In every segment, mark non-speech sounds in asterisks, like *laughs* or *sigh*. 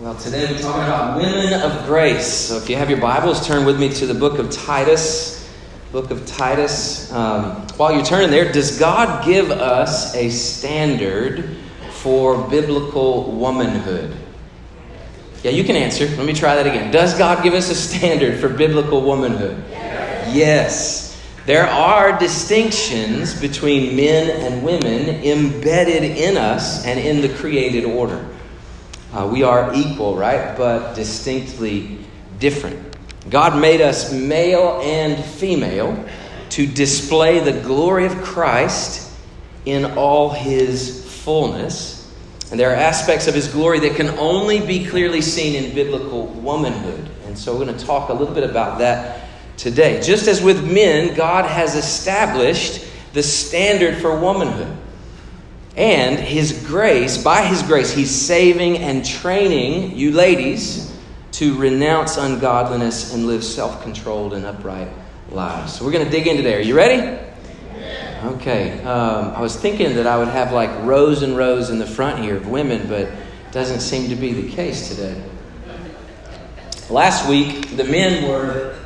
Well, today we're talking about women of grace. So if you have your Bibles, turn with me to the book of Titus. Book of Titus. Um, while you're turning there, does God give us a standard for biblical womanhood? Yeah, you can answer. Let me try that again. Does God give us a standard for biblical womanhood? Yes. yes. There are distinctions between men and women embedded in us and in the created order. Uh, we are equal, right? But distinctly different. God made us male and female to display the glory of Christ in all his fullness. And there are aspects of his glory that can only be clearly seen in biblical womanhood. And so we're going to talk a little bit about that today. Just as with men, God has established the standard for womanhood. And His grace, by His grace, He's saving and training you ladies to renounce ungodliness and live self controlled and upright lives. So we're going to dig into there. Are you ready? Okay. Um, I was thinking that I would have like rows and rows in the front here of women, but doesn't seem to be the case today. Last week, the men were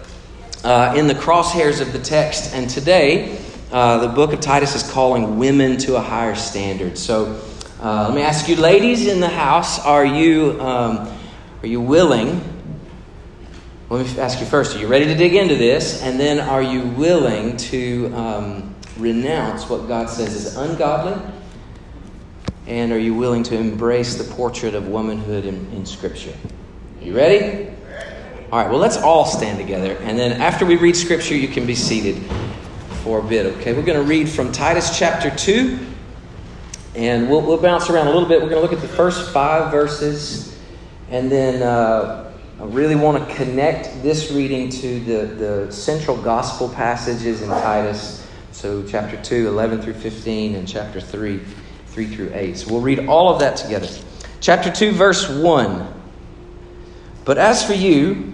uh, in the crosshairs of the text, and today, uh, the book of Titus is calling women to a higher standard. So uh, let me ask you, ladies in the house, are you, um, are you willing? Let me ask you first, are you ready to dig into this? And then are you willing to um, renounce what God says is ungodly? And are you willing to embrace the portrait of womanhood in, in Scripture? Are you ready? All right, well, let's all stand together. And then after we read Scripture, you can be seated for a bit, okay? We're going to read from Titus chapter 2, and we'll, we'll bounce around a little bit. We're going to look at the first five verses, and then uh, I really want to connect this reading to the, the central gospel passages in Titus. So, chapter 2, 11 through 15, and chapter 3, 3 through 8. So, we'll read all of that together. Chapter 2, verse 1. But as for you,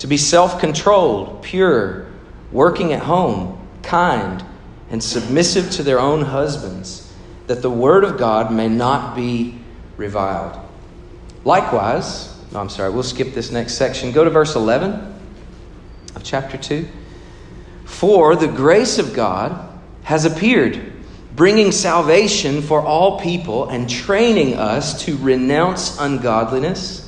to be self controlled, pure, working at home, kind, and submissive to their own husbands, that the word of God may not be reviled. Likewise, no, I'm sorry, we'll skip this next section. Go to verse 11 of chapter 2. For the grace of God has appeared, bringing salvation for all people and training us to renounce ungodliness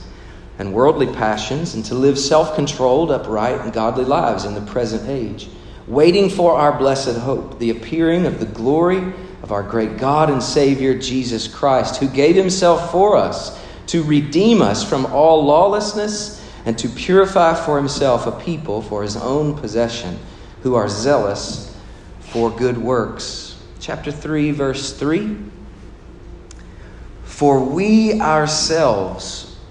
and worldly passions and to live self controlled, upright, and godly lives in the present age, waiting for our blessed hope, the appearing of the glory of our great God and Savior, Jesus Christ, who gave himself for us to redeem us from all lawlessness and to purify for himself a people for his own possession who are zealous for good works. Chapter 3, verse 3. For we ourselves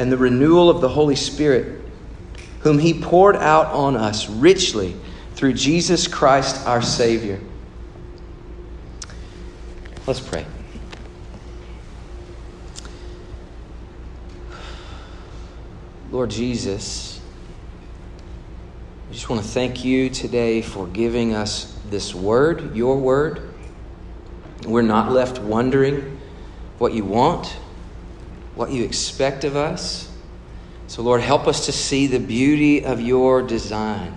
and the renewal of the Holy Spirit, whom He poured out on us richly through Jesus Christ our Savior. Let's pray. Lord Jesus, I just want to thank you today for giving us this word, your word. We're not left wondering what you want what you expect of us. So, Lord, help us to see the beauty of your design,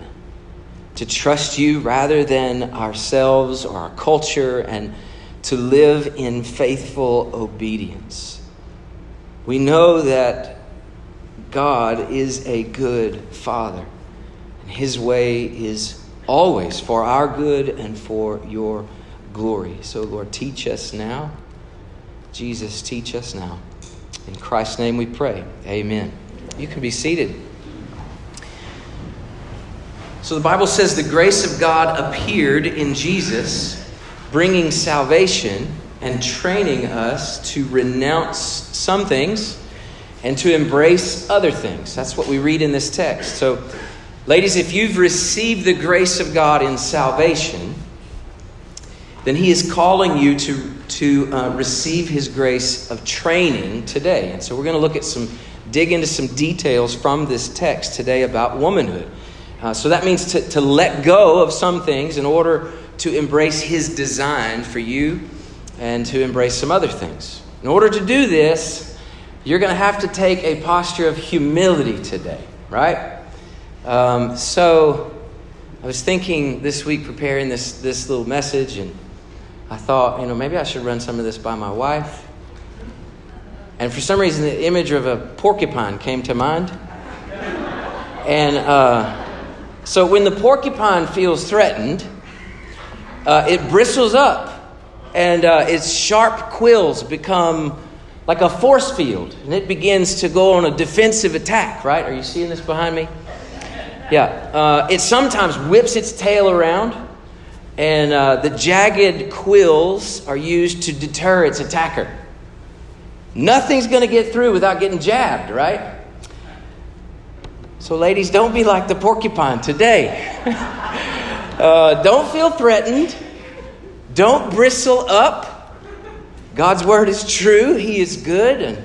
to trust you rather than ourselves or our culture, and to live in faithful obedience. We know that God is a good Father, and His way is always for our good and for your glory. So, Lord, teach us now. Jesus, teach us now. In Christ's name we pray. Amen. You can be seated. So, the Bible says the grace of God appeared in Jesus, bringing salvation and training us to renounce some things and to embrace other things. That's what we read in this text. So, ladies, if you've received the grace of God in salvation, then He is calling you to, to uh, receive His grace of training today. And so, we're going to look at some, dig into some details from this text today about womanhood. Uh, so, that means to, to let go of some things in order to embrace His design for you and to embrace some other things. In order to do this, you're going to have to take a posture of humility today, right? Um, so, I was thinking this week preparing this, this little message, and I thought, you know, maybe I should run some of this by my wife. And for some reason, the image of a porcupine came to mind. And uh, so when the porcupine feels threatened, uh, it bristles up and uh, its sharp quills become like a force field, and it begins to go on a defensive attack, right? Are you seeing this behind me? Yeah. Uh, it sometimes whips its tail around, and uh, the jagged quills are used to deter its attacker. Nothing's going to get through without getting jabbed, right? So, ladies, don't be like the porcupine today. *laughs* uh, don't feel threatened. Don't bristle up. God's word is true. He is good. And,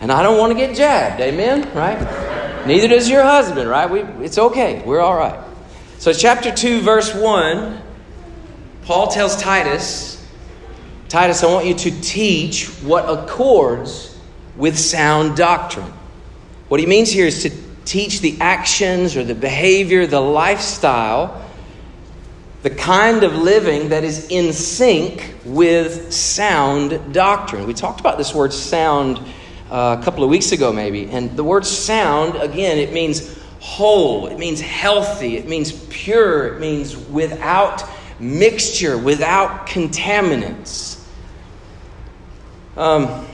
and I don't want to get jabbed. Amen? Right? Neither does your husband, right? We, it's okay. We're all right. So, chapter 2, verse 1, Paul tells Titus, Titus, I want you to teach what accords with sound doctrine. What he means here is to teach the actions or the behavior, the lifestyle the kind of living that is in sync with sound doctrine. We talked about this word sound uh, a couple of weeks ago, maybe. And the word sound, again, it means whole, it means healthy, it means pure, it means without mixture, without contaminants. Um,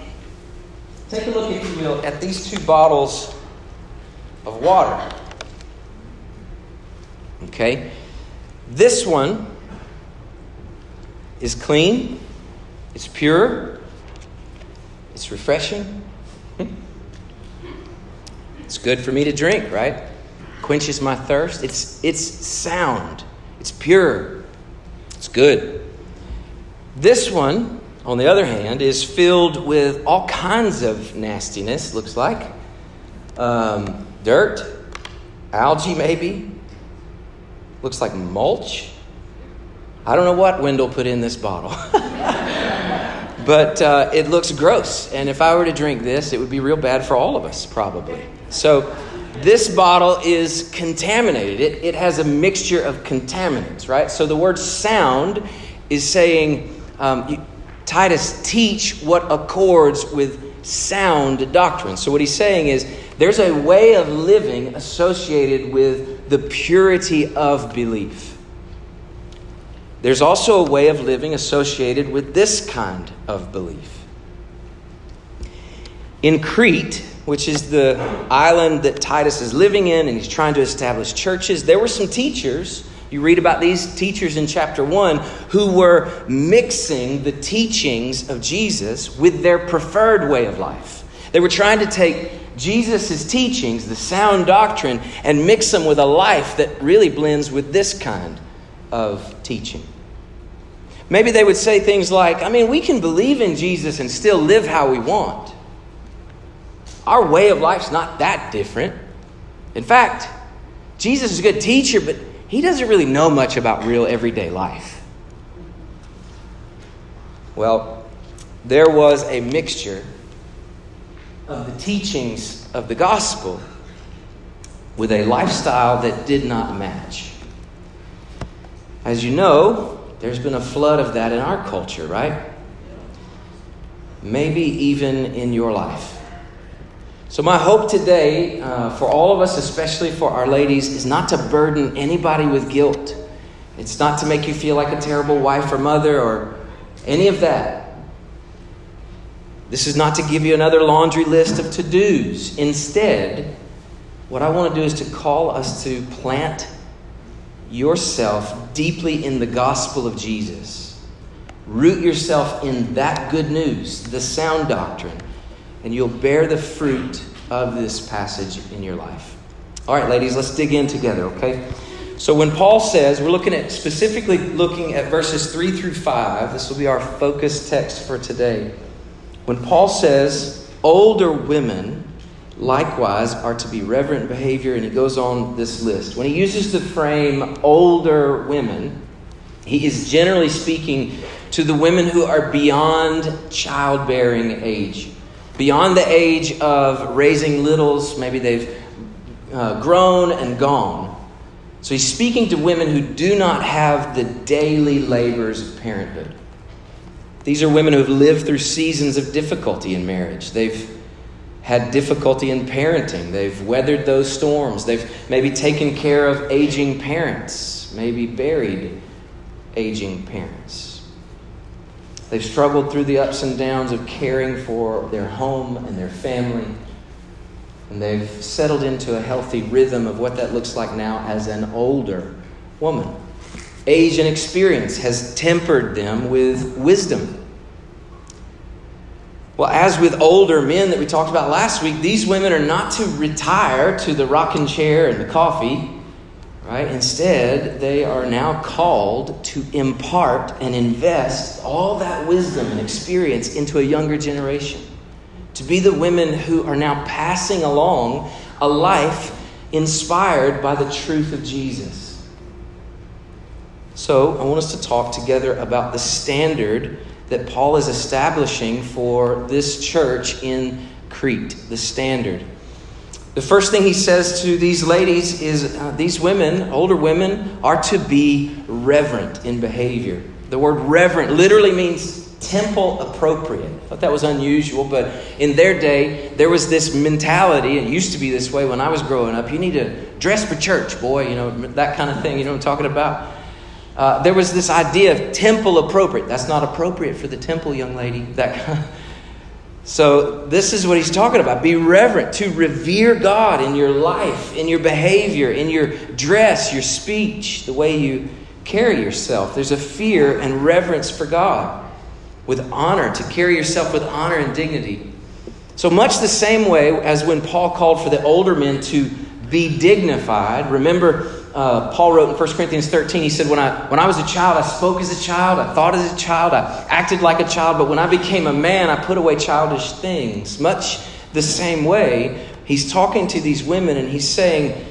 take a look, if you will, at these two bottles of water. Okay? This one is clean, it's pure, it's refreshing. It's good for me to drink, right? Quenches my thirst. It's, it's sound, it's pure, good. This one, on the other hand, is filled with all kinds of nastiness, looks like um, dirt, algae, maybe, Looks like mulch. I don't know what Wendell put in this bottle. *laughs* but uh, it looks gross. And if I were to drink this, it would be real bad for all of us, probably. So this bottle is contaminated. It, it has a mixture of contaminants, right? So the word sound is saying, um, you, Titus, teach what accords with sound doctrine. So what he's saying is, there's a way of living associated with the purity of belief. There's also a way of living associated with this kind of belief. In Crete, which is the island that Titus is living in and he's trying to establish churches, there were some teachers. You read about these teachers in chapter 1 who were mixing the teachings of Jesus with their preferred way of life. They were trying to take Jesus' teachings, the sound doctrine, and mix them with a life that really blends with this kind of teaching. Maybe they would say things like, I mean, we can believe in Jesus and still live how we want. Our way of life's not that different. In fact, Jesus is a good teacher, but he doesn't really know much about real everyday life. Well, there was a mixture of the teachings of the gospel with a lifestyle that did not match. As you know, there's been a flood of that in our culture, right? Maybe even in your life. So, my hope today uh, for all of us, especially for our ladies, is not to burden anybody with guilt. It's not to make you feel like a terrible wife or mother or any of that. This is not to give you another laundry list of to dos. Instead, what I want to do is to call us to plant yourself deeply in the gospel of Jesus. Root yourself in that good news, the sound doctrine and you'll bear the fruit of this passage in your life. All right, ladies, let's dig in together, okay? So when Paul says, we're looking at specifically looking at verses 3 through 5, this will be our focus text for today. When Paul says, older women likewise are to be reverent behavior, and he goes on this list. When he uses the frame older women, he is generally speaking to the women who are beyond childbearing age beyond the age of raising littles. Maybe they've uh, grown and gone. So he's speaking to women who do not have the daily labors of parenthood. These are women who have lived through seasons of difficulty in marriage. They've had difficulty in parenting. They've weathered those storms. They've maybe taken care of aging parents, maybe buried aging parents. They've struggled through the ups and downs of caring for their home and their family. And they've settled into a healthy rhythm of what that looks like now as an older woman. Age and experience has tempered them with wisdom. Well, as with older men that we talked about last week, these women are not to retire to the rocking chair and the coffee Right? Instead, they are now called to impart and invest all that wisdom and experience into a younger generation. To be the women who are now passing along a life inspired by the truth of Jesus. So, I want us to talk together about the standard that Paul is establishing for this church in Crete. The standard. The first thing he says to these ladies is uh, these women, older women, are to be reverent in behavior. The word reverent literally means temple appropriate. I thought that was unusual, but in their day, there was this mentality, it used to be this way when I was growing up. You need to dress for church, boy, you know, that kind of thing. You know what I'm talking about? Uh, there was this idea of temple appropriate. That's not appropriate for the temple, young lady. That kind of, so, this is what he's talking about. Be reverent, to revere God in your life, in your behavior, in your dress, your speech, the way you carry yourself. There's a fear and reverence for God with honor, to carry yourself with honor and dignity. So, much the same way as when Paul called for the older men to be dignified. Remember, uh, Paul wrote in 1 Corinthians 13, he said, when I, when I was a child, I spoke as a child, I thought as a child, I acted like a child, but when I became a man, I put away childish things. Much the same way, he's talking to these women and he's saying,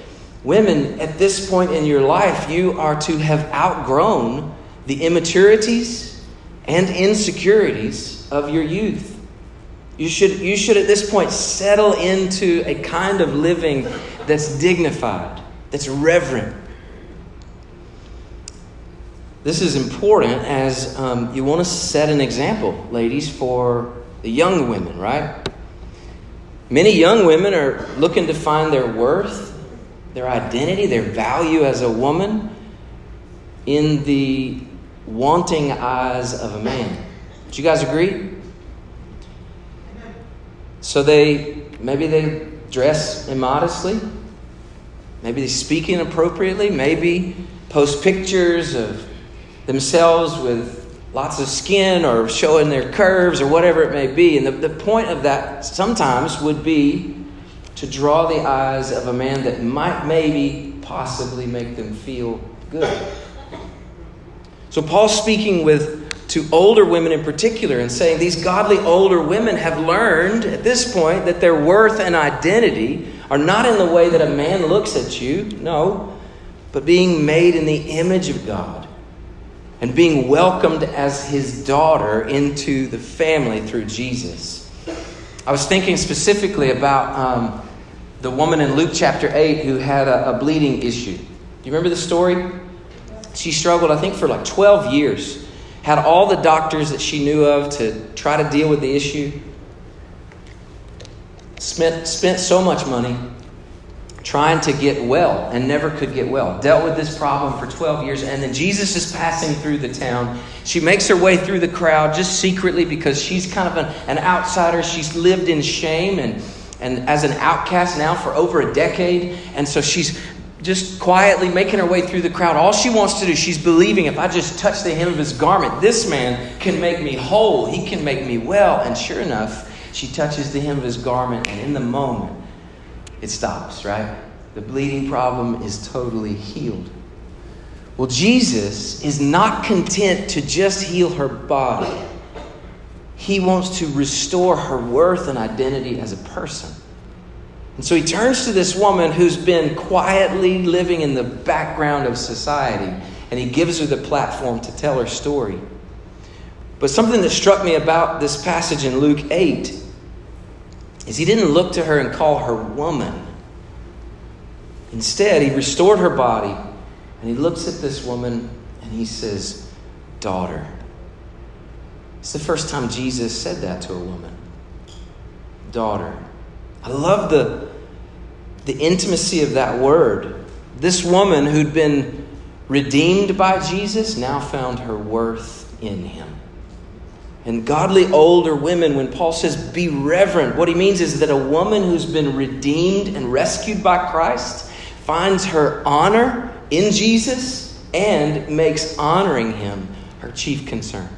Women, at this point in your life, you are to have outgrown the immaturities and insecurities of your youth. You should, you should at this point settle into a kind of living that's dignified that's reverent. This is important as um, you want to set an example, ladies, for the young women, right? Many young women are looking to find their worth, their identity, their value as a woman in the wanting eyes of a man. Do you guys agree? So they maybe they dress immodestly, Maybe they speak inappropriately. Maybe post pictures of themselves with lots of skin or showing their curves or whatever it may be. And the, the point of that sometimes would be to draw the eyes of a man that might maybe possibly make them feel good. So Paul's speaking with to older women in particular and saying these godly older women have learned at this point that their worth and identity are not in the way that a man looks at you, no, but being made in the image of God and being welcomed as his daughter into the family through Jesus. I was thinking specifically about um, the woman in Luke chapter 8 who had a, a bleeding issue. Do you remember the story? She struggled, I think, for like 12 years. Had all the doctors that she knew of to try to deal with the issue spent, spent so much money trying to get well and never could get well. Dealt with this problem for 12 years, and then Jesus is passing through the town. She makes her way through the crowd just secretly because she's kind of an, an outsider. She's lived in shame and, and as an outcast now for over a decade. And so she's just quietly making her way through the crowd. All she wants to do, she's believing if I just touch the hem of his garment, this man can make me whole. He can make me well. And sure enough, she touches the hem of his garment, and in the moment, it stops, right? The bleeding problem is totally healed. Well, Jesus is not content to just heal her body, He wants to restore her worth and identity as a person. And so he turns to this woman who's been quietly living in the background of society, and he gives her the platform to tell her story. But something that struck me about this passage in Luke 8 is he didn't look to her and call her woman. Instead, he restored her body and he looks at this woman and he says, Daughter. It's the first time Jesus said that to a woman. Daughter. I love the, the intimacy of that word. This woman who'd been redeemed by Jesus now found her worth in him. And godly older women, when Paul says be reverent, what he means is that a woman who's been redeemed and rescued by Christ finds her honor in Jesus and makes honoring him her chief concern.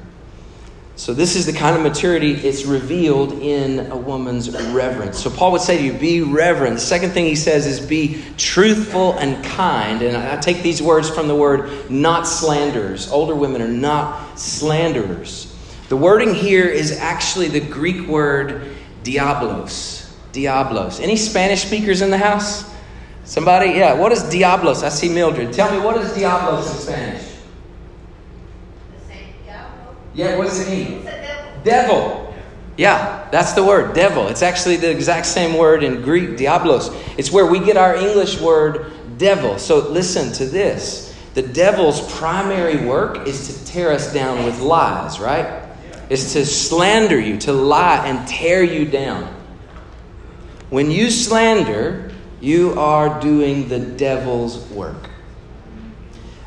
So, this is the kind of maturity it's revealed in a woman's reverence. So, Paul would say to you, be reverent. The second thing he says is be truthful and kind. And I take these words from the word not slanderers. Older women are not slanderers. The wording here is actually the Greek word diablos. Diablos. Any Spanish speakers in the house? Somebody? Yeah. What is diablos? I see Mildred. Tell me, what is diablos in Spanish? The same diablos? Yeah, what does it mean? Devil. devil. Yeah, that's the word, devil. It's actually the exact same word in Greek, diablos. It's where we get our English word devil. So listen to this. The devil's primary work is to tear us down with lies, right? Is to slander you, to lie and tear you down. When you slander, you are doing the devil's work.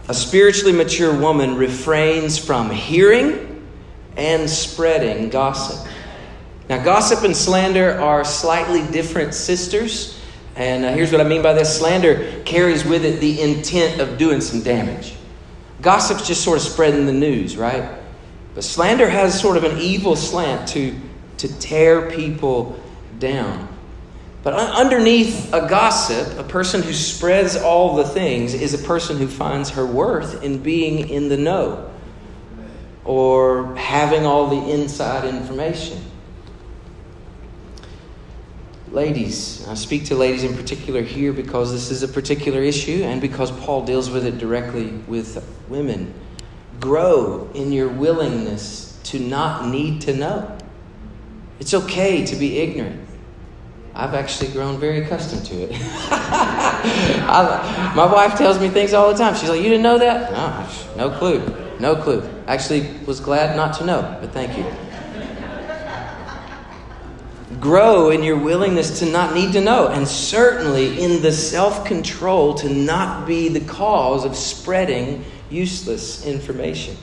A spiritually mature woman refrains from hearing and spreading gossip. Now, gossip and slander are slightly different sisters. And uh, here's what I mean by this slander carries with it the intent of doing some damage. Gossip's just sort of spreading the news, right? But slander has sort of an evil slant to, to tear people down. But underneath a gossip, a person who spreads all the things is a person who finds her worth in being in the know or having all the inside information. Ladies, I speak to ladies in particular here because this is a particular issue and because Paul deals with it directly with women. Grow in your willingness to not need to know. It's okay to be ignorant. I've actually grown very accustomed to it. *laughs* I, my wife tells me things all the time. She's like, You didn't know that? No, no clue. No clue. Actually, was glad not to know, but thank you. Grow in your willingness to not need to know, and certainly in the self control to not be the cause of spreading useless information.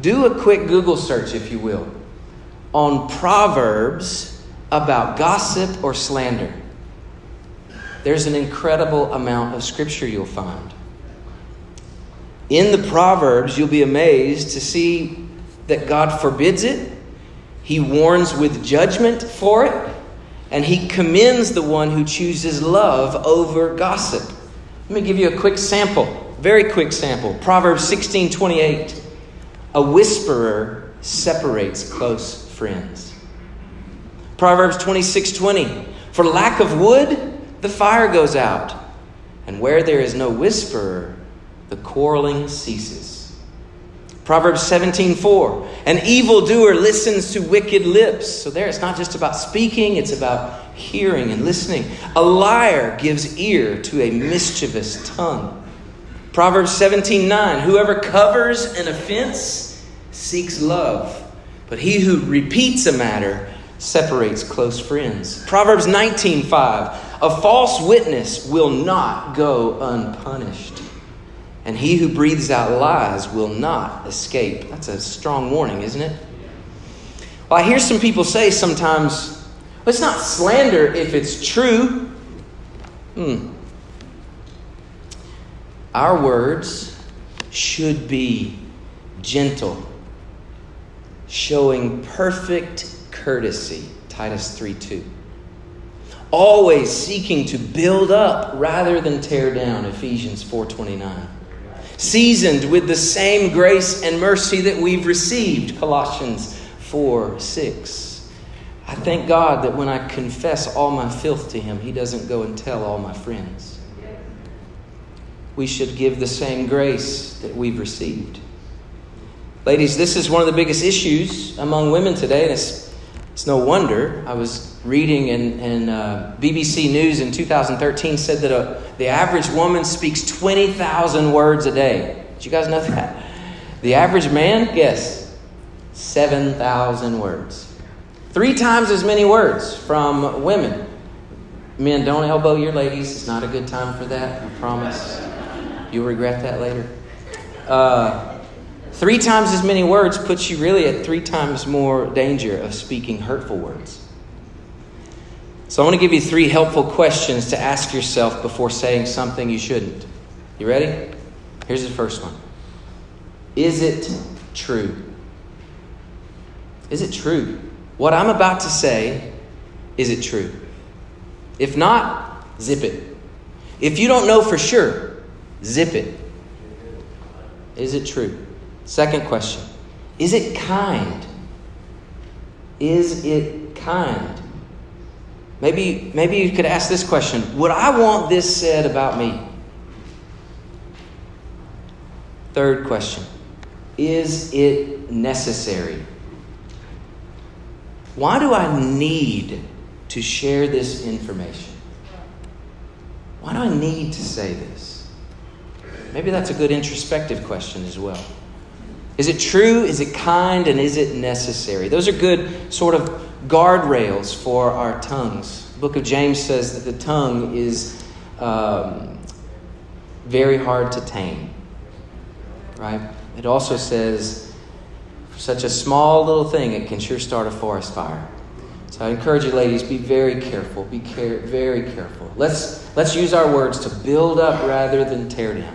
Do a quick Google search, if you will, on Proverbs about gossip or slander, there's an incredible amount of scripture you'll find. In the Proverbs, you'll be amazed to see that God forbids it, He warns with judgment for it, and He commends the one who chooses love over gossip. Let me give you a quick sample, very quick sample. Proverbs 16 28. A whisperer separates close friends. Proverbs 26 20. For lack of wood, the fire goes out, and where there is no whisperer, the quarreling ceases. Proverbs 17 4. An evildoer listens to wicked lips. So there it's not just about speaking, it's about hearing and listening. A liar gives ear to a mischievous tongue. Proverbs 17 9. Whoever covers an offense seeks love, but he who repeats a matter separates close friends. Proverbs 19:5 A false witness will not go unpunished, and he who breathes out lies will not escape. That's a strong warning, isn't it? Well, I hear some people say sometimes, well, it's not slander if it's true. Hmm. Our words should be gentle, showing perfect courtesy. Titus 3 2. Always seeking to build up rather than tear down. Ephesians 4.29. Seasoned with the same grace and mercy that we've received. Colossians 4 6. I thank God that when I confess all my filth to Him, He doesn't go and tell all my friends we should give the same grace that we've received. Ladies, this is one of the biggest issues among women today, and it's, it's no wonder. I was reading, and uh, BBC News in 2013 said that a, the average woman speaks 20,000 words a day. Did you guys know that? The average man, guess, 7,000 words. Three times as many words from women. Men, don't elbow your ladies. It's not a good time for that, I promise. You'll regret that later. Uh, three times as many words puts you really at three times more danger of speaking hurtful words. So I want to give you three helpful questions to ask yourself before saying something you shouldn't. You ready? Here's the first one Is it true? Is it true? What I'm about to say, is it true? If not, zip it. If you don't know for sure, Zip it. Is it true? Second question Is it kind? Is it kind? Maybe, maybe you could ask this question Would I want this said about me? Third question Is it necessary? Why do I need to share this information? Why do I need to say this? Maybe that's a good introspective question as well. Is it true? Is it kind? And is it necessary? Those are good sort of guardrails for our tongues. The book of James says that the tongue is um, very hard to tame. Right? It also says, such a small little thing, it can sure start a forest fire. So I encourage you, ladies, be very careful. Be care- very careful. Let's, let's use our words to build up rather than tear down.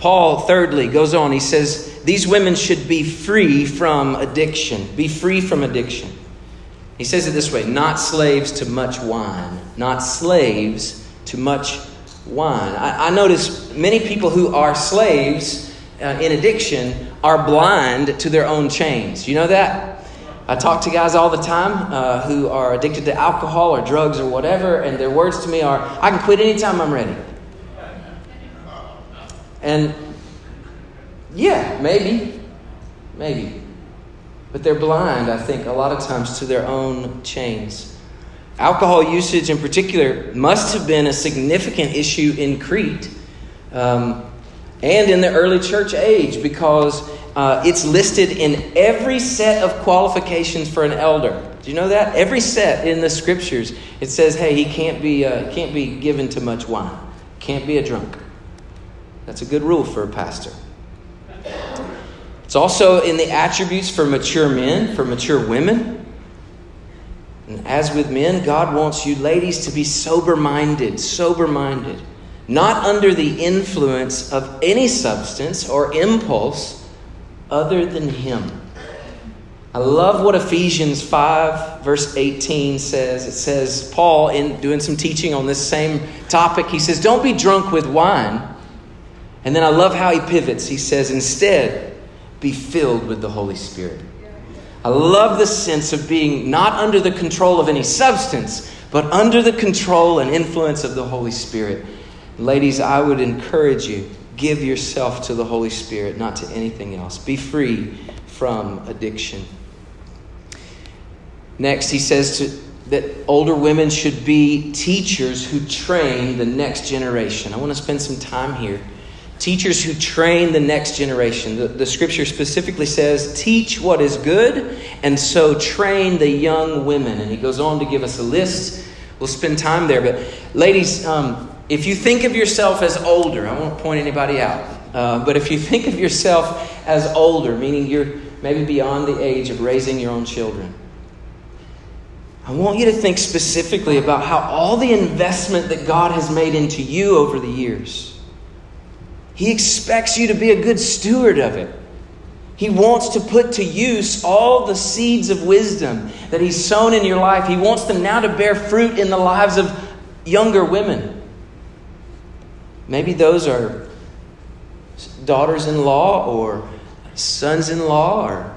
Paul, thirdly, goes on. He says, These women should be free from addiction. Be free from addiction. He says it this way not slaves to much wine. Not slaves to much wine. I, I notice many people who are slaves uh, in addiction are blind to their own chains. You know that? I talk to guys all the time uh, who are addicted to alcohol or drugs or whatever, and their words to me are, I can quit anytime I'm ready. And yeah, maybe. Maybe. But they're blind, I think, a lot of times to their own chains. Alcohol usage, in particular, must have been a significant issue in Crete um, and in the early church age because uh, it's listed in every set of qualifications for an elder. Do you know that? Every set in the scriptures, it says, hey, he can't be, uh, can't be given to much wine, can't be a drunk. That's a good rule for a pastor. It's also in the attributes for mature men, for mature women. And as with men, God wants you ladies to be sober minded, sober minded, not under the influence of any substance or impulse other than Him. I love what Ephesians 5, verse 18 says. It says, Paul, in doing some teaching on this same topic, he says, Don't be drunk with wine and then I love how he pivots. He says, instead, be filled with the Holy Spirit. I love the sense of being not under the control of any substance, but under the control and influence of the Holy Spirit. Ladies, I would encourage you give yourself to the Holy Spirit, not to anything else. Be free from addiction. Next, he says to, that older women should be teachers who train the next generation. I want to spend some time here teachers who train the next generation. The, the, scripture specifically says, Teach what is good, and so train the young women. And he goes on to give us a list. We'll spend time there. But, ladies, um, if you think of yourself as older, I won't point anybody out, uh, but if you think of yourself as older, meaning you're maybe beyond the age of raising your own children, I want you to think specifically about how all the investment that God has made into you over the years he expects you to be a good steward of it. He wants to put to use all the seeds of wisdom that He's sown in your life. He wants them now to bear fruit in the lives of younger women. Maybe those are daughters in law or sons in law or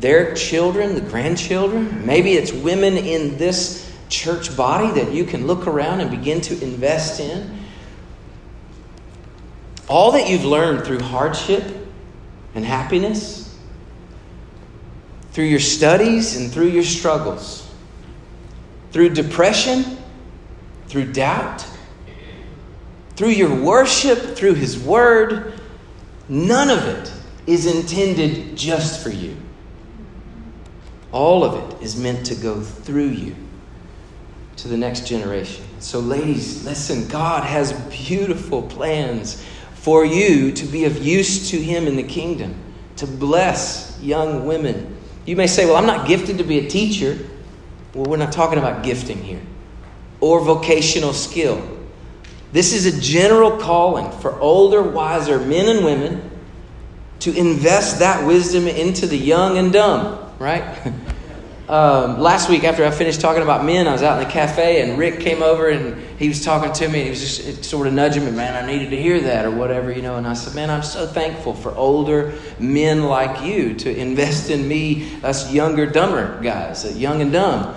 their children, the grandchildren. Maybe it's women in this church body that you can look around and begin to invest in. All that you've learned through hardship and happiness, through your studies and through your struggles, through depression, through doubt, through your worship, through His Word, none of it is intended just for you. All of it is meant to go through you to the next generation. So, ladies, listen, God has beautiful plans for you to be of use to Him in the kingdom, to bless young women. You may say, Well, I'm not gifted to be a teacher. Well, we're not talking about gifting here or vocational skill. This is a general calling for older, wiser men and women to invest that wisdom into the young and dumb, right? *laughs* Um, last week, after I finished talking about men, I was out in the cafe and Rick came over and he was talking to me and he was just sort of nudging me, man, I needed to hear that or whatever, you know. And I said, man, I'm so thankful for older men like you to invest in me, us younger, dumber guys, uh, young and dumb.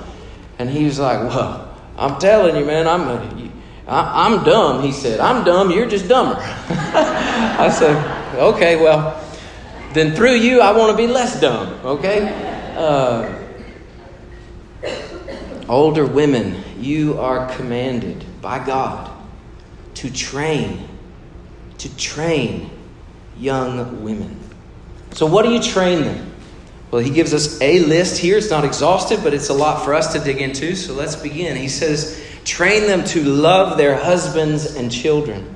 And he was like, well, I'm telling you, man, I'm, a, I, I'm dumb. He said, I'm dumb, you're just dumber. *laughs* I said, okay, well, then through you, I want to be less dumb, okay? Uh, Older women, you are commanded by God to train, to train young women. So, what do you train them? Well, he gives us a list here. It's not exhaustive, but it's a lot for us to dig into. So, let's begin. He says, train them to love their husbands and children.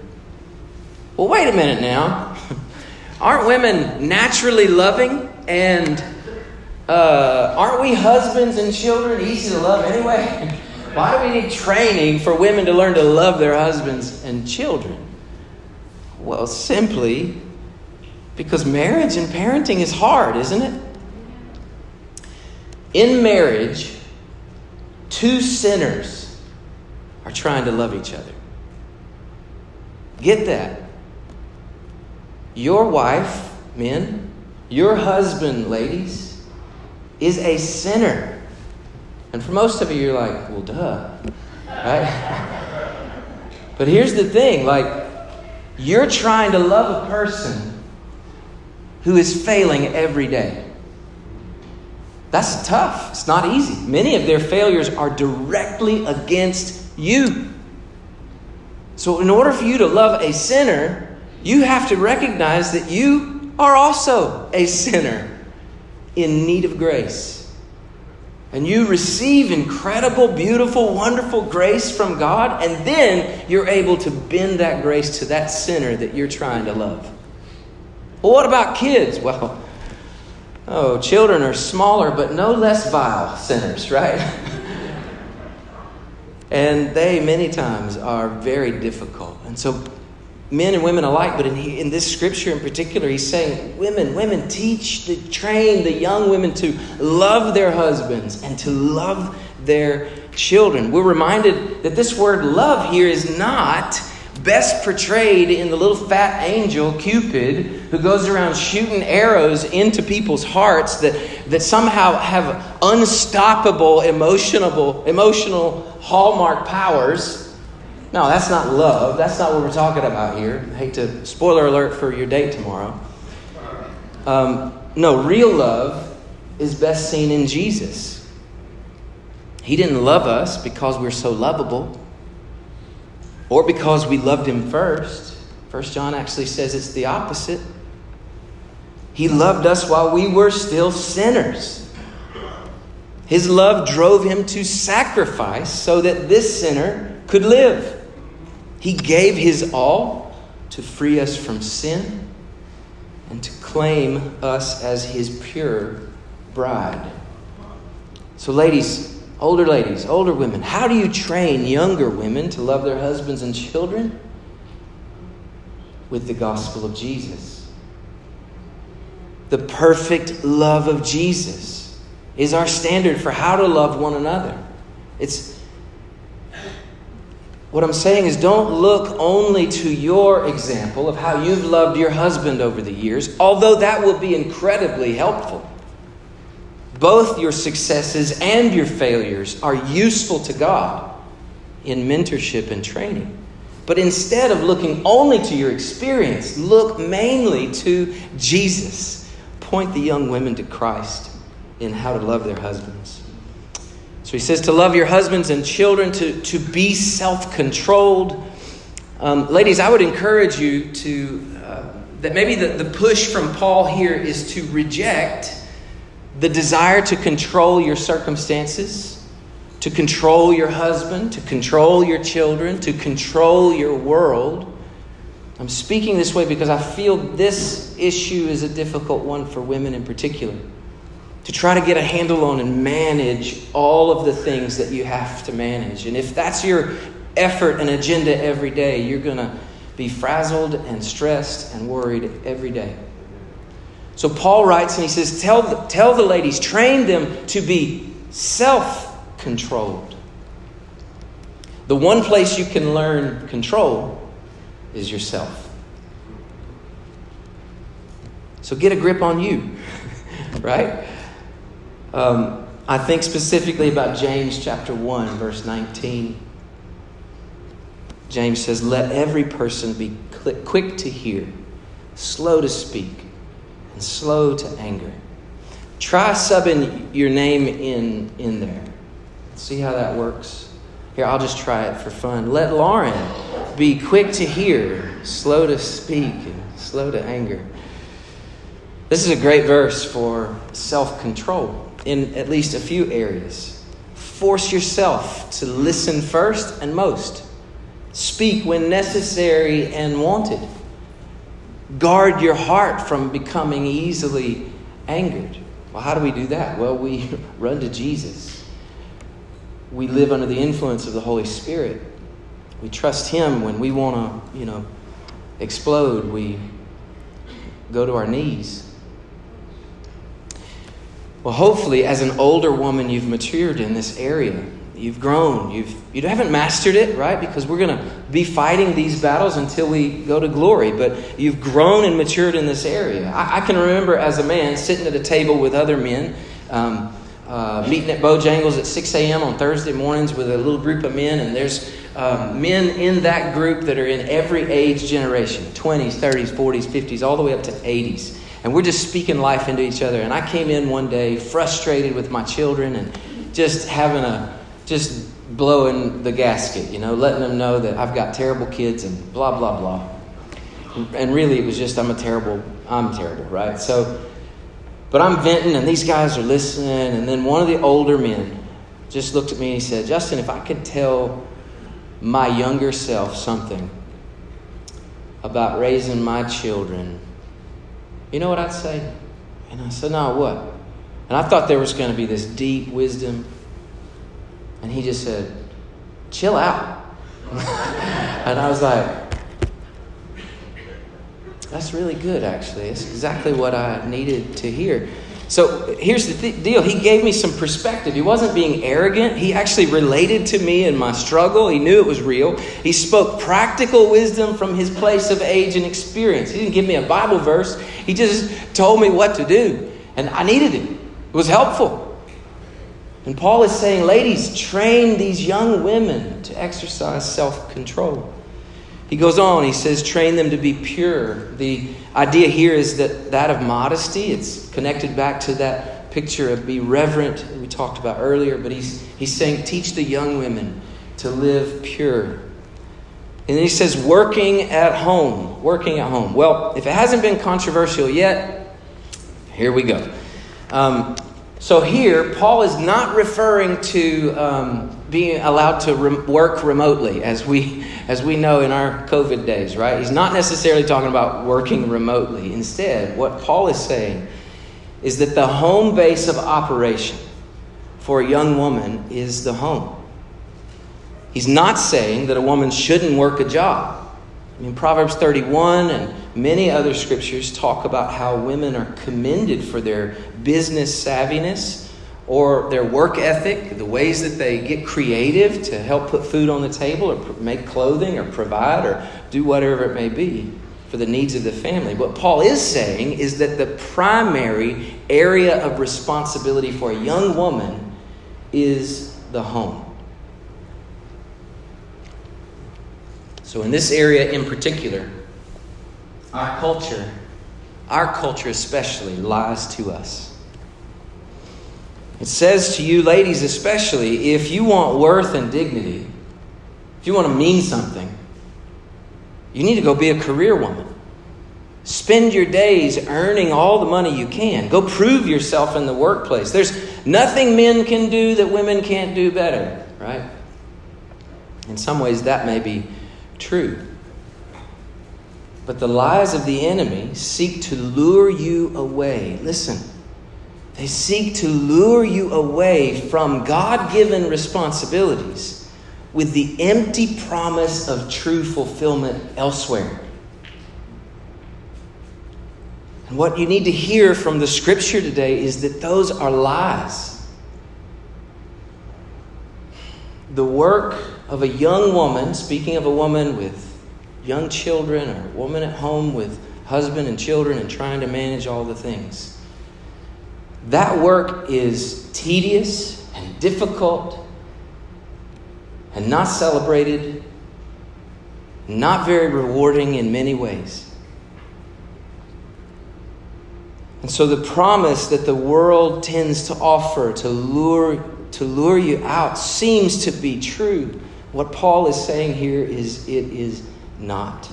Well, wait a minute now. *laughs* Aren't women naturally loving and uh, aren't we husbands and children easy to love anyway? *laughs* Why do we need training for women to learn to love their husbands and children? Well, simply because marriage and parenting is hard, isn't it? In marriage, two sinners are trying to love each other. Get that. Your wife, men, your husband, ladies, is a sinner. And for most of you, you're like, well, duh. Right? *laughs* but here's the thing like, you're trying to love a person who is failing every day. That's tough. It's not easy. Many of their failures are directly against you. So, in order for you to love a sinner, you have to recognize that you are also a sinner in need of grace. And you receive incredible, beautiful, wonderful grace from God, and then you're able to bend that grace to that sinner that you're trying to love. Well, what about kids? *laughs* Well, oh, children are smaller but no less vile sinners, right? *laughs* and they many times are very difficult. And so men and women alike, but in, in this scripture in particular, he's saying, Women, women, teach, the, train the young women to love their husbands and to love their children. We're reminded that this word love here is not best portrayed in the little fat angel Cupid who goes around shooting arrows into people's hearts that, that somehow have unstoppable emotional, emotional hallmark powers no, that's not love. That's not what we're talking about here. I hate to spoiler alert for your date tomorrow. Um, no, real love is best seen in Jesus. He didn't love us because we're so lovable or because we loved him first. First John actually says it's the opposite. He loved us while we were still sinners. His love drove him to sacrifice so that this sinner could live. He gave his all to free us from sin and to claim us as his pure bride. So, ladies, older ladies, older women, how do you train younger women to love their husbands and children? With the gospel of Jesus. The perfect love of Jesus is our standard for how to love one another. It's what I'm saying is don't look only to your example of how you've loved your husband over the years, although that will be incredibly helpful both your successes and your failures are useful to God in mentorship and training. But instead of looking only to your experience, look mainly to Jesus. Point the young women to Christ in how to love their husbands. So he says to love your husbands and children, to, to be self controlled. Um, ladies, I would encourage you to, uh, that maybe the, the push from Paul here is to reject the desire to control your circumstances, to control your husband, to control your children, to control your world. I'm speaking this way because I feel this issue is a difficult one for women in particular. To try to get a handle on and manage all of the things that you have to manage. And if that's your effort and agenda every day, you're going to be frazzled and stressed and worried every day. So Paul writes and he says, Tell the, tell the ladies, train them to be self controlled. The one place you can learn control is yourself. So get a grip on you, *laughs* right? Um, I think specifically about James chapter 1, verse 19. James says, Let every person be quick to hear, slow to speak and slow to anger. Try subbing your name in, in there. See how that works. Here, I'll just try it for fun. Let Lauren be quick to hear, slow to speak, and slow to anger. This is a great verse for self control in at least a few areas. Force yourself to listen first and most. Speak when necessary and wanted. Guard your heart from becoming easily angered. Well, how do we do that? Well, we *laughs* run to Jesus. We live under the influence of the Holy Spirit. We trust Him when we want to, you know, explode. We go to our knees. Well, hopefully, as an older woman, you've matured in this area. You've grown. You've, you haven't mastered it, right? Because we're going to be fighting these battles until we go to glory. But you've grown and matured in this area. I, I can remember as a man sitting at a table with other men, um, uh, meeting at Bojangles at 6 a.m. on Thursday mornings with a little group of men. And there's um, men in that group that are in every age generation 20s, 30s, 40s, 50s, all the way up to 80s. And we're just speaking life into each other. And I came in one day frustrated with my children and just having a just blowing the gasket, you know, letting them know that I've got terrible kids and blah, blah, blah. And really, it was just, I'm a terrible, I'm terrible, right? So, but I'm venting, and these guys are listening. And then one of the older men just looked at me and he said, Justin, if I could tell my younger self something about raising my children, you know what I'd say? And I said, No, what? And I thought there was going to be this deep wisdom and he just said, chill out. *laughs* and I was like, that's really good, actually. It's exactly what I needed to hear. So here's the th- deal. He gave me some perspective. He wasn't being arrogant. He actually related to me in my struggle. He knew it was real. He spoke practical wisdom from his place of age and experience. He didn't give me a Bible verse, he just told me what to do. And I needed it, it was helpful. And Paul is saying, ladies, train these young women to exercise self control. He goes on, he says, train them to be pure. The idea here is that that of modesty. It's connected back to that picture of be reverent we talked about earlier, but he's, he's saying, teach the young women to live pure. And then he says, working at home. Working at home. Well, if it hasn't been controversial yet, here we go. Um, so here, Paul is not referring to um, being allowed to re- work remotely, as we, as we know in our COVID days, right? He's not necessarily talking about working remotely. Instead, what Paul is saying is that the home base of operation for a young woman is the home. He's not saying that a woman shouldn't work a job. I mean, Proverbs 31 and many other scriptures talk about how women are commended for their business savviness or their work ethic, the ways that they get creative to help put food on the table or make clothing or provide or do whatever it may be for the needs of the family. What Paul is saying is that the primary area of responsibility for a young woman is the home. So, in this area in particular, our culture, our culture especially, lies to us. It says to you, ladies especially, if you want worth and dignity, if you want to mean something, you need to go be a career woman. Spend your days earning all the money you can. Go prove yourself in the workplace. There's nothing men can do that women can't do better, right? In some ways, that may be true. But the lies of the enemy seek to lure you away. Listen, they seek to lure you away from God given responsibilities with the empty promise of true fulfillment elsewhere. And what you need to hear from the scripture today is that those are lies. The work of a young woman, speaking of a woman with young children or a woman at home with husband and children and trying to manage all the things. That work is tedious and difficult and not celebrated, not very rewarding in many ways. And so the promise that the world tends to offer to lure, to lure you out seems to be true. What Paul is saying here is it is not.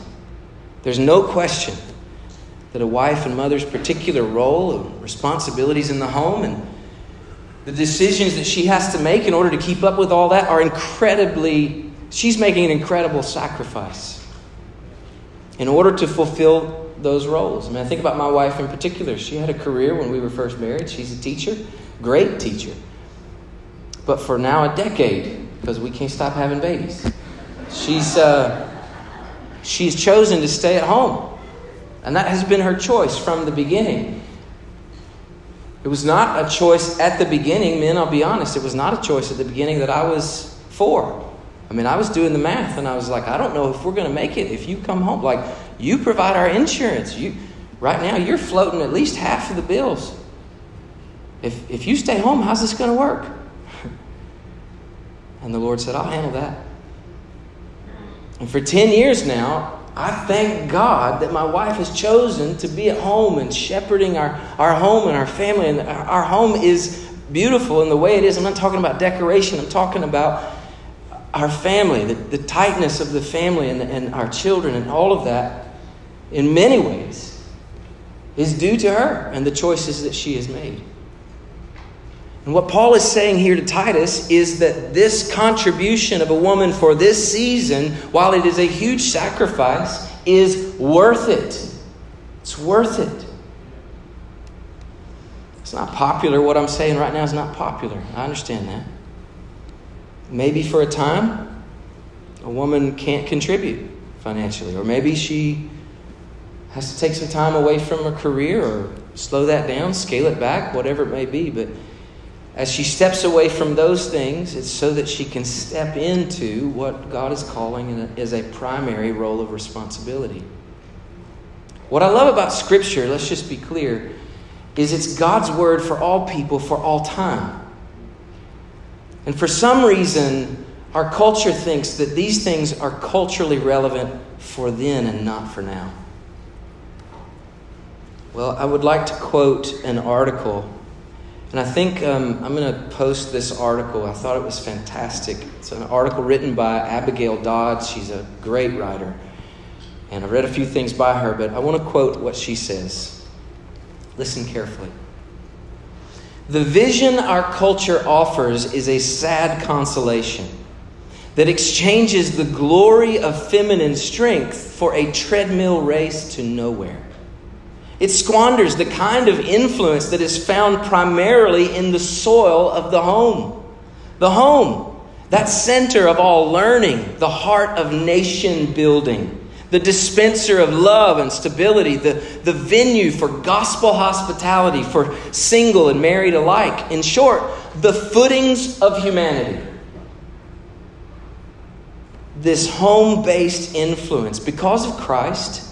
There's no question that a wife and mother's particular role and responsibilities in the home and the decisions that she has to make in order to keep up with all that are incredibly, she's making an incredible sacrifice in order to fulfill those roles. I mean, I think about my wife in particular. She had a career when we were first married. She's a teacher, great teacher. But for now, a decade, because we can't stop having babies. She's, uh, she's chosen to stay at home. And that has been her choice from the beginning. It was not a choice at the beginning, men, I'll be honest. It was not a choice at the beginning that I was for. I mean, I was doing the math and I was like, I don't know if we're going to make it if you come home. Like, you provide our insurance. You, right now, you're floating at least half of the bills. If, if you stay home, how's this going to work? *laughs* And the Lord said, I'll handle that. And for 10 years now, I thank God that my wife has chosen to be at home and shepherding our, our home and our family. And our, our home is beautiful in the way it is. I'm not talking about decoration, I'm talking about our family, the, the tightness of the family and, and our children, and all of that, in many ways, is due to her and the choices that she has made. And what Paul is saying here to Titus is that this contribution of a woman for this season, while it is a huge sacrifice, is worth it. It's worth it. It's not popular. What I'm saying right now is not popular. I understand that. Maybe for a time, a woman can't contribute financially, or maybe she has to take some time away from her career or slow that down, scale it back, whatever it may be. But as she steps away from those things, it's so that she can step into what God is calling as a primary role of responsibility. What I love about Scripture, let's just be clear, is it's God's word for all people for all time. And for some reason, our culture thinks that these things are culturally relevant for then and not for now. Well, I would like to quote an article And I think um, I'm going to post this article. I thought it was fantastic. It's an article written by Abigail Dodds. She's a great writer. And I read a few things by her, but I want to quote what she says. Listen carefully. The vision our culture offers is a sad consolation that exchanges the glory of feminine strength for a treadmill race to nowhere. It squanders the kind of influence that is found primarily in the soil of the home. The home, that center of all learning, the heart of nation building, the dispenser of love and stability, the, the venue for gospel hospitality for single and married alike. In short, the footings of humanity. This home based influence, because of Christ,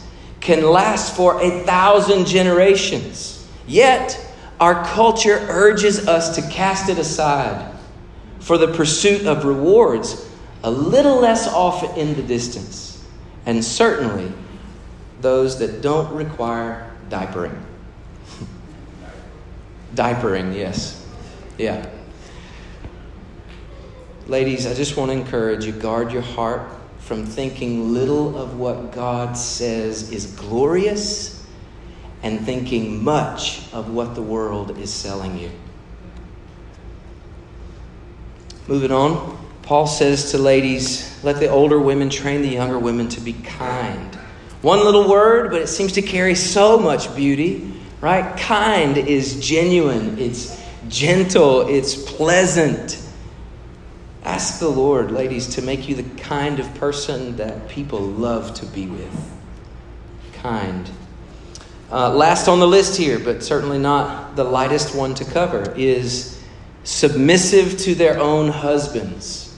can last for a thousand generations. Yet, our culture urges us to cast it aside for the pursuit of rewards a little less off in the distance, and certainly those that don't require diapering. *laughs* diapering, yes. Yeah. Ladies, I just want to encourage you guard your heart from thinking little of what God says is glorious and thinking much of what the world is selling you. Moving on, Paul says to ladies, let the older women train the younger women to be kind. One little word, but it seems to carry so much beauty, right? Kind is genuine, it's gentle, it's pleasant. Ask the Lord, ladies, to make you the kind of person that people love to be with. Kind. Uh, last on the list here, but certainly not the lightest one to cover, is submissive to their own husbands.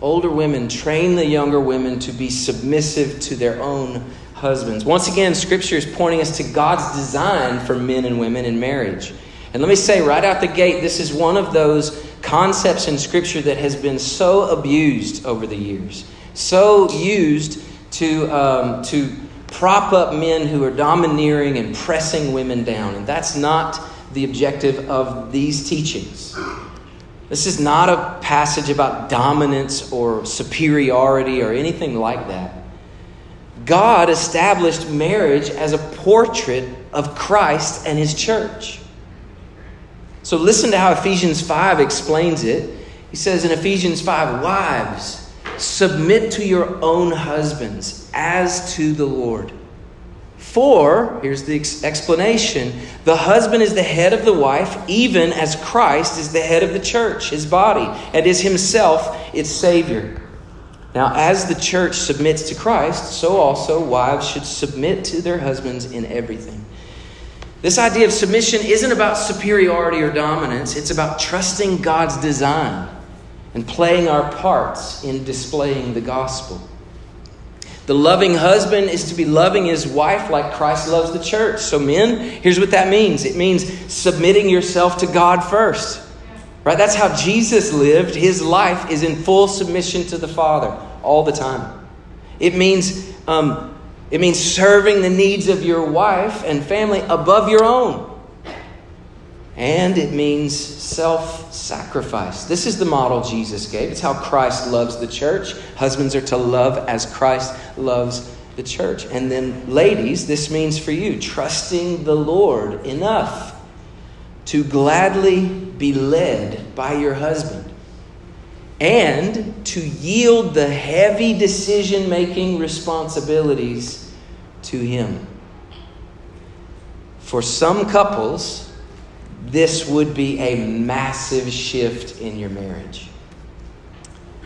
Older women train the younger women to be submissive to their own husbands. Once again, Scripture is pointing us to God's design for men and women in marriage. And let me say right out the gate, this is one of those concepts in Scripture that has been so abused over the years, so used to, um, to prop up men who are domineering and pressing women down. And that's not the objective of these teachings. This is not a passage about dominance or superiority or anything like that. God established marriage as a portrait of Christ and his church. So listen to how Ephesians 5 explains it. He says in Ephesians 5, Wives, submit to your own husbands as to the Lord. For, here's the explanation the husband is the head of the wife, even as Christ is the head of the church, his body, and is himself its Savior. Now, as the church submits to Christ, so also wives should submit to their husbands in everything. This idea of submission isn't about superiority or dominance, it's about trusting God's design and playing our parts in displaying the gospel. The loving husband is to be loving his wife like Christ loves the church. So, men, here's what that means it means submitting yourself to God first. Right? That's how Jesus lived. His life is in full submission to the Father all the time. It means um, it means serving the needs of your wife and family above your own. And it means self sacrifice. This is the model Jesus gave. It's how Christ loves the church. Husbands are to love as Christ loves the church. And then, ladies, this means for you trusting the Lord enough to gladly be led by your husband and to yield the heavy decision making responsibilities to Him. For some couples, this would be a massive shift in your marriage.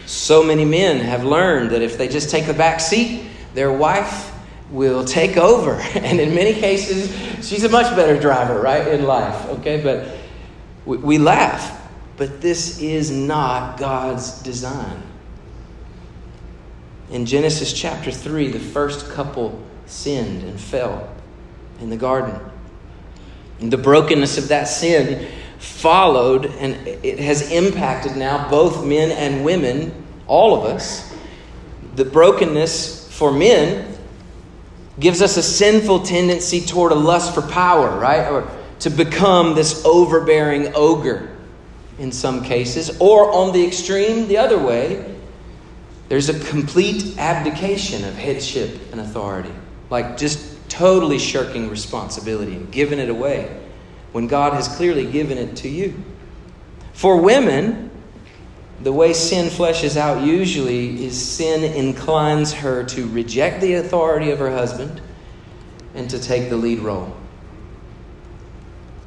So many men have learned that if they just take the back seat, their wife will take over. *laughs* And in many cases, she's a much better driver, right, in life, okay? But we, we laugh but this is not God's design. In Genesis chapter 3, the first couple sinned and fell in the garden. And the brokenness of that sin followed, and it has impacted now both men and women, all of us. The brokenness for men gives us a sinful tendency toward a lust for power, right? Or to become this overbearing ogre in some cases, or on the extreme, the other way, there's a complete abdication of headship and authority. Like just totally shirking responsibility and giving it away when God has clearly given it to you. For women, the way sin fleshes out usually is sin inclines her to reject the authority of her husband and to take the lead role.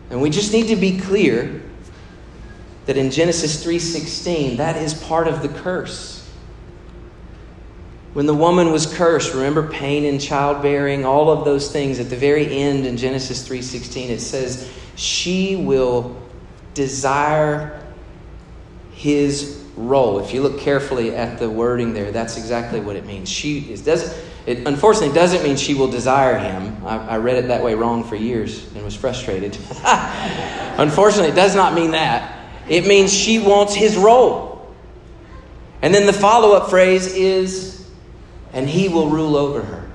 And we just need to be clear that in Genesis 3:16 that is part of the curse. When the woman was cursed, remember pain in childbearing, all of those things at the very end in Genesis 3:16 it says she will desire his role. If you look carefully at the wording there, that's exactly what it means. She is doesn't it unfortunately doesn't mean she will desire him. I, I read it that way wrong for years and was frustrated. *laughs* unfortunately, it does not mean that. It means she wants his role. And then the follow up phrase is, and he will rule over her.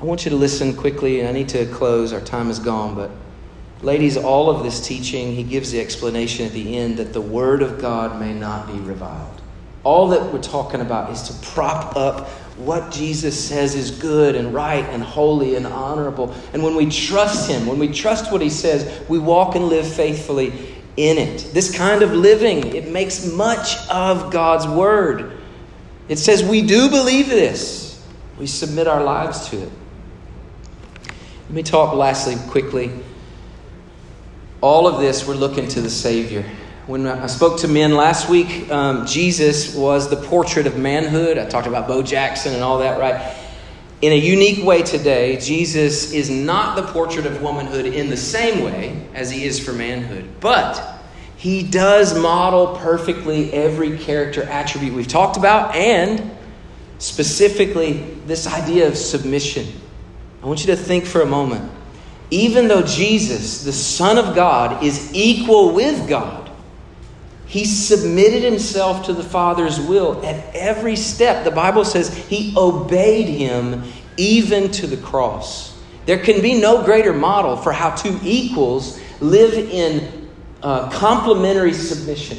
I want you to listen quickly. I need to close. Our time is gone, but Ladies, all of this teaching, he gives the explanation at the end that the Word of God may not be reviled. All that we're talking about is to prop up what Jesus says is good and right and holy and honorable. And when we trust Him, when we trust what He says, we walk and live faithfully in it. This kind of living, it makes much of God's Word. It says we do believe this, we submit our lives to it. Let me talk lastly quickly all of this, we're looking to the Savior. When I spoke to men last week, um, Jesus was the portrait of manhood. I talked about Bo Jackson and all that, right? In a unique way today, Jesus is not the portrait of womanhood in the same way as he is for manhood, but he does model perfectly every character attribute we've talked about and specifically this idea of submission. I want you to think for a moment even though Jesus, the Son of God, is equal with God, he submitted himself to the Father's will at every step. The Bible says he obeyed him even to the cross. There can be no greater model for how two equals live in uh, complementary submission.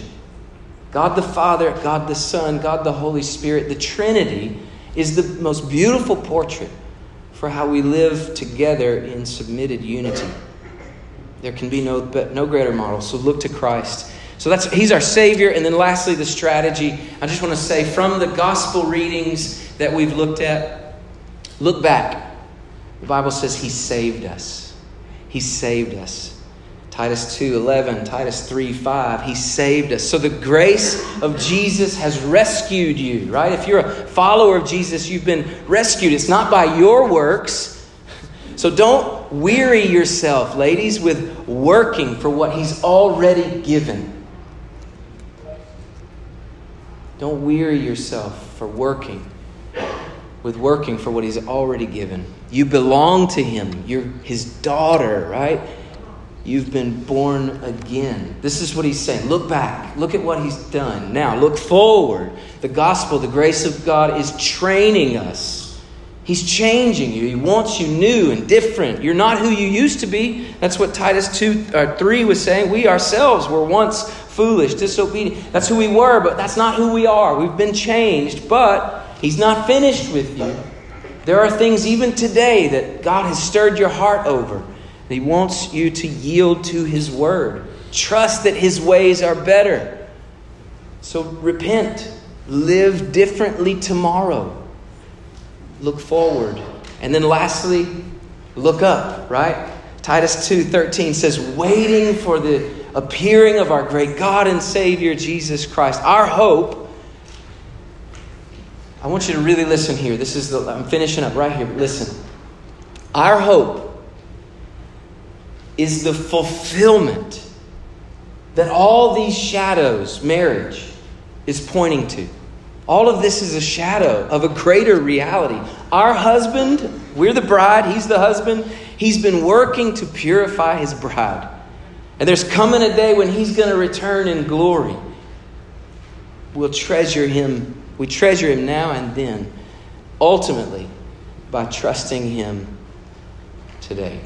God the Father, God the Son, God the Holy Spirit, the Trinity is the most beautiful portrait for how we live together in submitted unity. There can be no, no greater model. So look to Christ. So that's he's our savior and then lastly the strategy. I just want to say from the gospel readings that we've looked at look back. The Bible says he saved us. He saved us. Titus 2:11, Titus 3:5, he saved us. So the grace of Jesus has rescued you, right? If you're a follower of Jesus, you've been rescued. It's not by your works. So don't weary yourself, ladies, with working for what he's already given. Don't weary yourself for working with working for what he's already given. You belong to him. You're his daughter, right? You've been born again. This is what he's saying. Look back. Look at what he's done. Now, look forward. The gospel, the grace of God is training us. He's changing you. He wants you new and different. You're not who you used to be. That's what Titus 2 or uh, 3 was saying. We ourselves were once foolish, disobedient. That's who we were, but that's not who we are. We've been changed, but he's not finished with you. There are things even today that God has stirred your heart over. He wants you to yield to His word. Trust that His ways are better. So repent. Live differently tomorrow. Look forward. And then lastly, look up, right? Titus 2:13 says, "Waiting for the appearing of our great God and Savior Jesus Christ." Our hope I want you to really listen here. This is the I'm finishing up right here. Listen. Our hope is the fulfillment that all these shadows, marriage, is pointing to. All of this is a shadow of a greater reality. Our husband, we're the bride, he's the husband, he's been working to purify his bride. And there's coming a day when he's going to return in glory. We'll treasure him. We treasure him now and then. Ultimately, by trusting Him today.